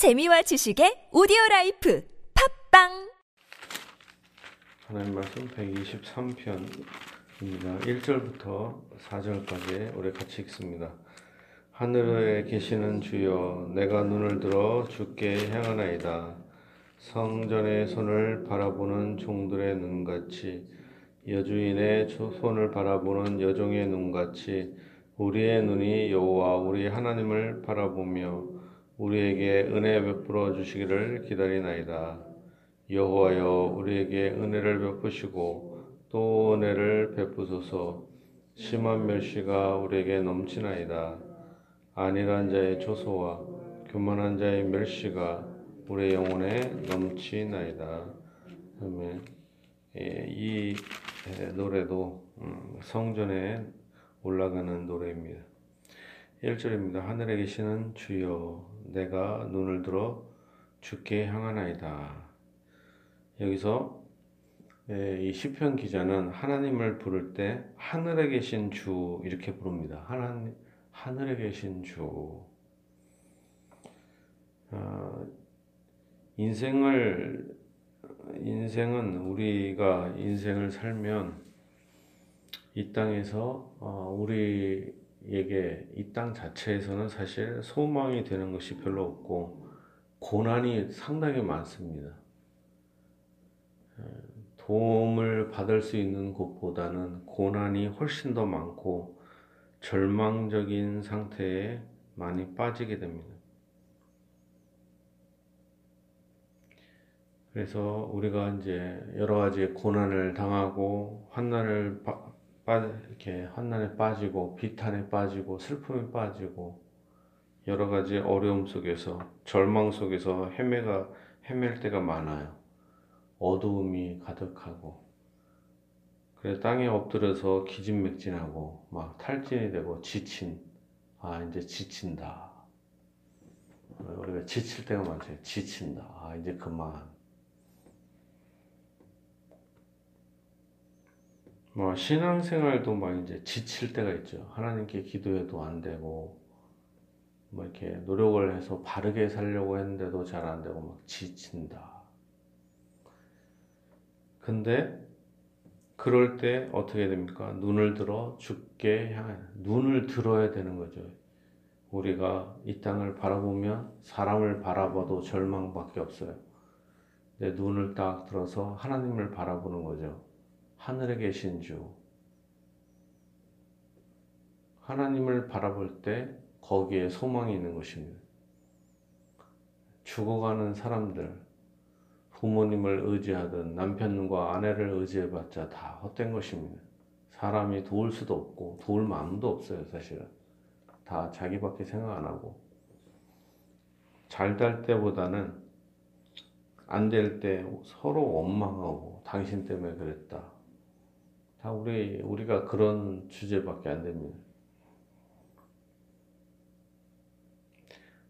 재미와 지식의 오디오 라이프 팟빵 하나님 말씀 123편입니다. 1절부터 4절까지 우리 같이 읽습니다. 하늘에 계시는 주여 내가 눈을 들어 주께 향하나이다. 상전의 손을 바라보는 종들의 눈같이 여주인의 손을 바라보는 여종의 눈같이 우리의 눈이 여호와 우리 하나님을 바라보며 우리에게 은혜 베풀어 주시기를 기다리나이다. 여호와여 우리에게 은혜를 베푸시고 또 은혜를 베푸소서 심한 멸시가 우리에게 넘치나이다. 안일한 자의 조소와 교만한 자의 멸시가 우리의 영혼에 넘치나이다. 아멘. 예, 이 노래도 음, 성전에 올라가는 노래입니다. 1절입니다. 하늘에 계시는 주여 내가 눈을 들어 주께 향하나이다. 여기서 이 시편 기자는 하나님을 부를 때 하늘에 계신 주 이렇게 부릅니다. 하나님 하늘에 계신 주. 어, 인생을 인생은 우리가 인생을 살면 이 땅에서 어, 우리 에게 이 땅 자체에서는 사실 소망이 되는 것이 별로 없고 고난이 상당히 많습니다. 도움을 받을 수 있는 곳보다는 고난이 훨씬 더 많고 절망적인 상태에 많이 빠지게 됩니다. 그래서 우리가 이제 여러 가지 고난을 당하고 환난을 이렇게 환난에 빠지고 비탄에 빠지고 슬픔에 빠지고 여러 가지 어려움 속에서 절망 속에서 헤매가 헤맬 때가 많아요. 어두움이 가득하고 그래 땅에 엎드려서 기진맥진하고 막 탈진이 되고 지친 아 이제 지친다. 우리가 지칠 때가 많죠. 지친다. 아 이제 그만. 뭐 신앙생활도 막 이제 지칠 때가 있죠. 하나님께 기도해도 안 되고 뭐 이렇게 노력을 해서 바르게 살려고 했는데도 잘 안 되고 막 지친다. 근데 그럴 때 어떻게 됩니까? 눈을 들어 죽게 향해 눈을 들어야 되는 거죠. 우리가 이 땅을 바라보면 사람을 바라봐도 절망밖에 없어요. 내 눈을 딱 들어서 하나님을 바라보는 거죠. 하늘에 계신 주. 하나님을 바라볼 때 거기에 소망이 있는 것입니다. 죽어가는 사람들, 부모님을 의지하든 남편과 아내를 의지해봤자 다 헛된 것입니다. 사람이 도울 수도 없고 도울 마음도 없어요, 사실은. 다 자기밖에 생각 안 하고. 잘 될 때보다는 안 될 때 서로 원망하고 당신 때문에 그랬다. 다 우리, 우리가 그런 주제밖에 안 됩니다.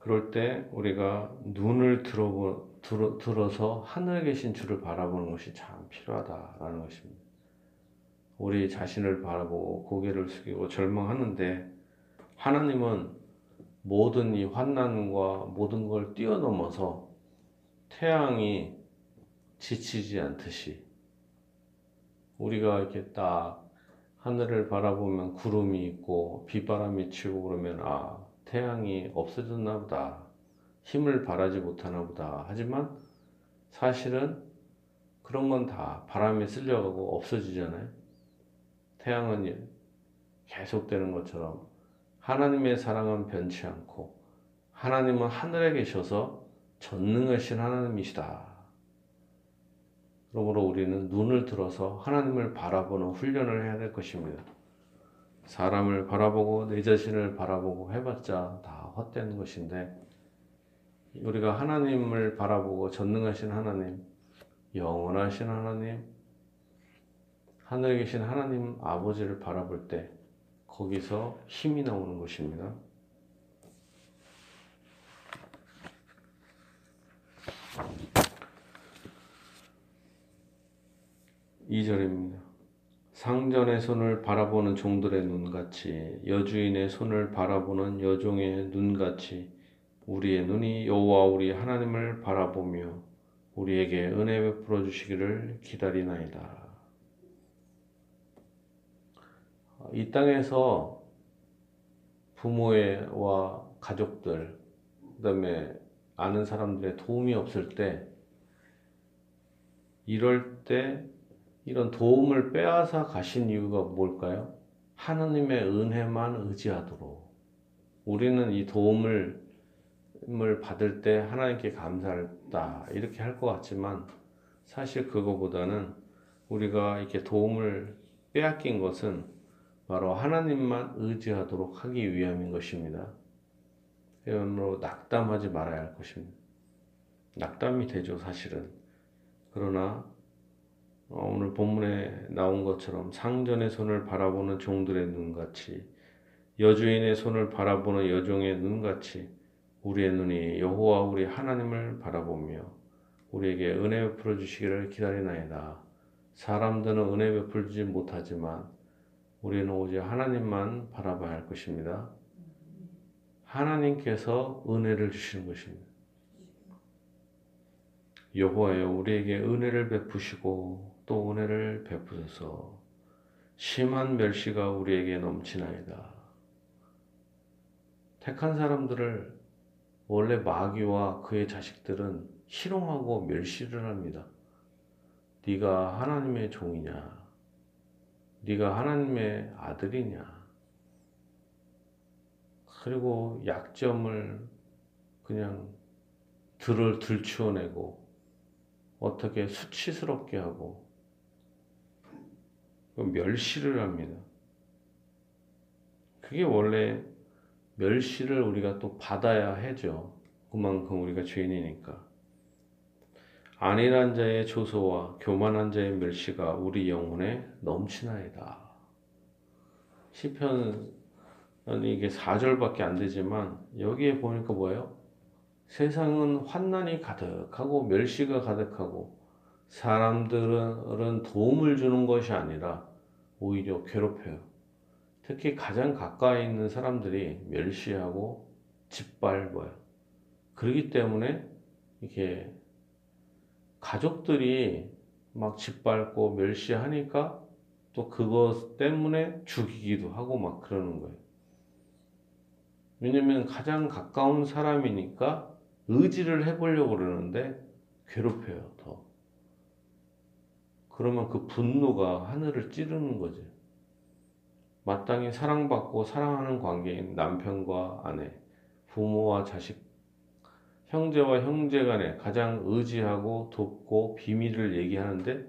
그럴 때 우리가 눈을 들어, 들어, 들어서 하늘에 계신 주를 바라보는 것이 참 필요하다라는 것입니다. 우리 자신을 바라보고 고개를 숙이고 절망하는데 하나님은 모든 이 환난과 모든 걸 뛰어넘어서 태양이 지치지 않듯이 우리가 이렇게 딱 하늘을 바라보면 구름이 있고 비바람이 치고 그러면 아 태양이 없어졌나 보다. 힘을 발하지 못하나 보다. 하지만 사실은 그런 건 다 바람에 쓸려가고 없어지잖아요. 태양은 계속되는 것처럼 하나님의 사랑은 변치 않고 하나님은 하늘에 계셔서 전능하신 하나님이시다. 그러므로 우리는 눈을 들어서 하나님을 바라보는 훈련을 해야 될 것입니다. 사람을 바라보고 내 자신을 바라보고 해봤자 다 헛된 것인데 우리가 하나님을 바라보고 전능하신 하나님, 영원하신 하나님, 하늘에 계신 하나님 아버지를 바라볼 때 거기서 힘이 나오는 것입니다. 2절입니다. 상전의 손을 바라보는 종들의 눈같이 여주인의 손을 바라보는 여종의 눈같이 우리의 눈이 여호와 우리 하나님을 바라보며 우리에게 은혜 베풀어 주시기를 기다리나이다. 이 땅에서 부모와 가족들, 그다음에 아는 사람들의 도움이 없을 때 이럴 때 이런 도움을 빼앗아 가신 이유가 뭘까요? 하나님의 은혜만 의지하도록 우리는 이 도움을 받을 때 하나님께 감사했다 이렇게 할 것 같지만 사실 그거보다는 우리가 이렇게 도움을 빼앗긴 것은 바로 하나님만 의지하도록 하기 위함인 것입니다. 이런으로 낙담하지 말아야 할 것입니다. 낙담이 되죠, 사실은. 그러나 어, 오늘 본문에 나온 것처럼 상전의 손을 바라보는 종들의 눈같이 여주인의 손을 바라보는 여종의 눈같이 우리의 눈이 여호와 우리 하나님을 바라보며 우리에게 은혜 베풀어 주시기를 기다리나이다. 사람들은 은혜 베풀지 못하지만 우리는 오직 하나님만 바라봐야 할 것입니다. 하나님께서 은혜를 주시는 것입니다. 여호와여 우리에게 은혜를 베푸시고 또 은혜를 베푸소서 심한 멸시가 우리에게 넘치나이다. 택한 사람들을 원래 마귀와 그의 자식들은 희롱하고 멸시를 합니다. 네가 하나님의 종이냐? 네가 하나님의 아들이냐? 그리고 약점을 그냥 들을 들추어내고 어떻게 수치스럽게 하고 멸시를 합니다. 그게 원래 멸시를 우리가 또 받아야 하죠. 그만큼 우리가 죄인이니까. 안일한 자의 조소와 교만한 자의 멸시가 우리 영혼에 넘치나이다. 시편 이게 4절밖에 안 되지만 여기에 보니까 뭐예요? 세상은 환난이 가득하고 멸시가 가득하고 사람들은 도움을 주는 것이 아니라 오히려 괴롭혀요. 특히 가장 가까이 있는 사람들이 멸시하고 짓밟아요. 그렇기 때문에 이렇게 가족들이 막 짓밟고 멸시하니까 또 그것 때문에 죽이기도 하고 막 그러는 거예요. 왜냐면 가장 가까운 사람이니까 의지를 해보려고 그러는데 괴롭혀요, 더. 그러면 그 분노가 하늘을 찌르는 거죠. 마땅히 사랑받고 사랑하는 관계인 남편과 아내, 부모와 자식, 형제와 형제 간에 가장 의지하고 돕고 비밀을 얘기하는데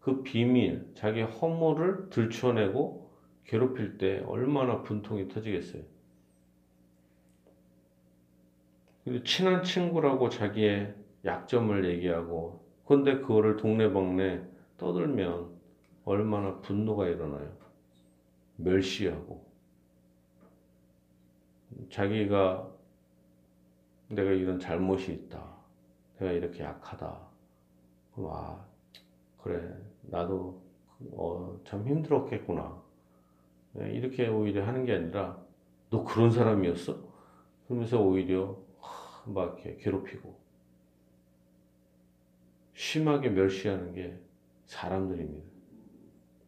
그 비밀, 자기 허물을 들춰내고 괴롭힐 때 얼마나 분통이 터지겠어요. 그리고 친한 친구라고 자기의 약점을 얘기하고 근데 그거를 동네방네 떠들면 얼마나 분노가 일어나요. 멸시하고 자기가 내가 이런 잘못이 있다. 내가 이렇게 약하다. 그럼 아 그래 나도 어, 참 힘들었겠구나. 이렇게 오히려 하는 게 아니라 너 그런 사람이었어? 그러면서 오히려 막 이렇게 괴롭히고 심하게 멸시하는 게 사람들입니다.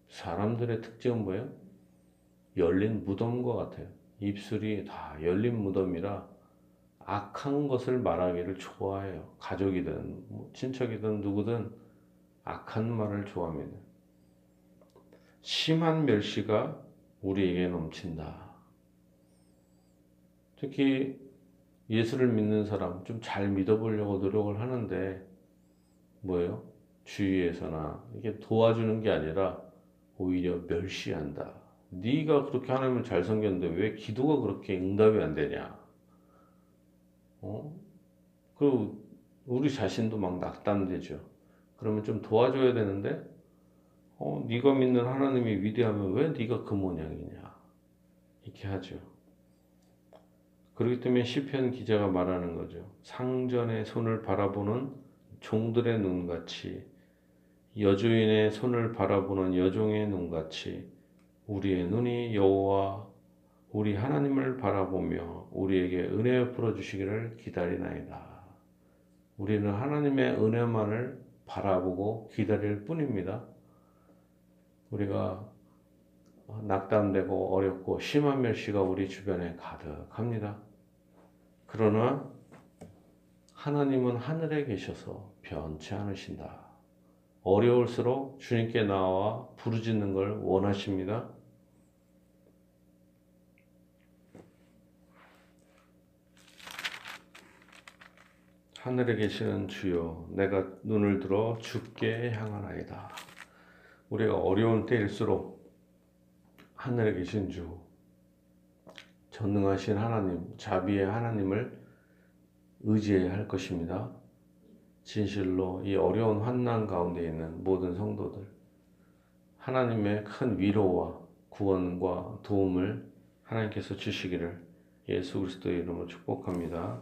사람들의 특징은 뭐예요? 열린 무덤과 같아요. 입술이 다 열린 무덤이라 악한 것을 말하기를 좋아해요. 가족이든 뭐 친척이든 누구든 악한 말을 좋아합니다. 심한 멸시가 우리에게 넘친다. 특히 예수를 믿는 사람 좀 잘 믿어보려고 노력을 하는데 뭐예요? 주위에서나 이게 도와주는 게 아니라 오히려 멸시한다. 네가 그렇게 하나님을 잘 섬겼는데 왜 기도가 그렇게 응답이 안 되냐? 어? 그리고 우리 자신도 막 낙담되죠. 그러면 좀 도와줘야 되는데, 어, 네가 믿는 하나님이 위대하면 왜 네가 그 모양이냐? 이렇게 하죠. 그렇기 때문에 시편 기자가 말하는 거죠. 상전의 손을 바라보는 종들의 눈같이 여주인의 손을 바라보는 여종의 눈같이 우리의 눈이 여호와 우리 하나님을 바라보며 우리에게 은혜 풀어 주시기를 기다리나이다. 우리는 하나님의 은혜만을 바라보고 기다릴 뿐입니다. 우리가 낙담되고 어렵고 심한 멸시가 우리 주변에 가득합니다. 그러나 하나님은 하늘에 계셔서 변치 않으신다. 어려울수록 주님께 나와 부르짖는 걸 원하십니다. 하늘에 계시는 주여, 내가 눈을 들어 주께 향하나이다. 우리가 어려운 때일수록 하늘에 계신 주, 전능하신 하나님, 자비의 하나님을 의지해야 할 것입니다. 진실로 이 어려운 환난 가운데 있는 모든 성도들, 하나님의 큰 위로와 구원과 도움을 하나님께서 주시기를 예수 그리스도의 이름으로 축복합니다.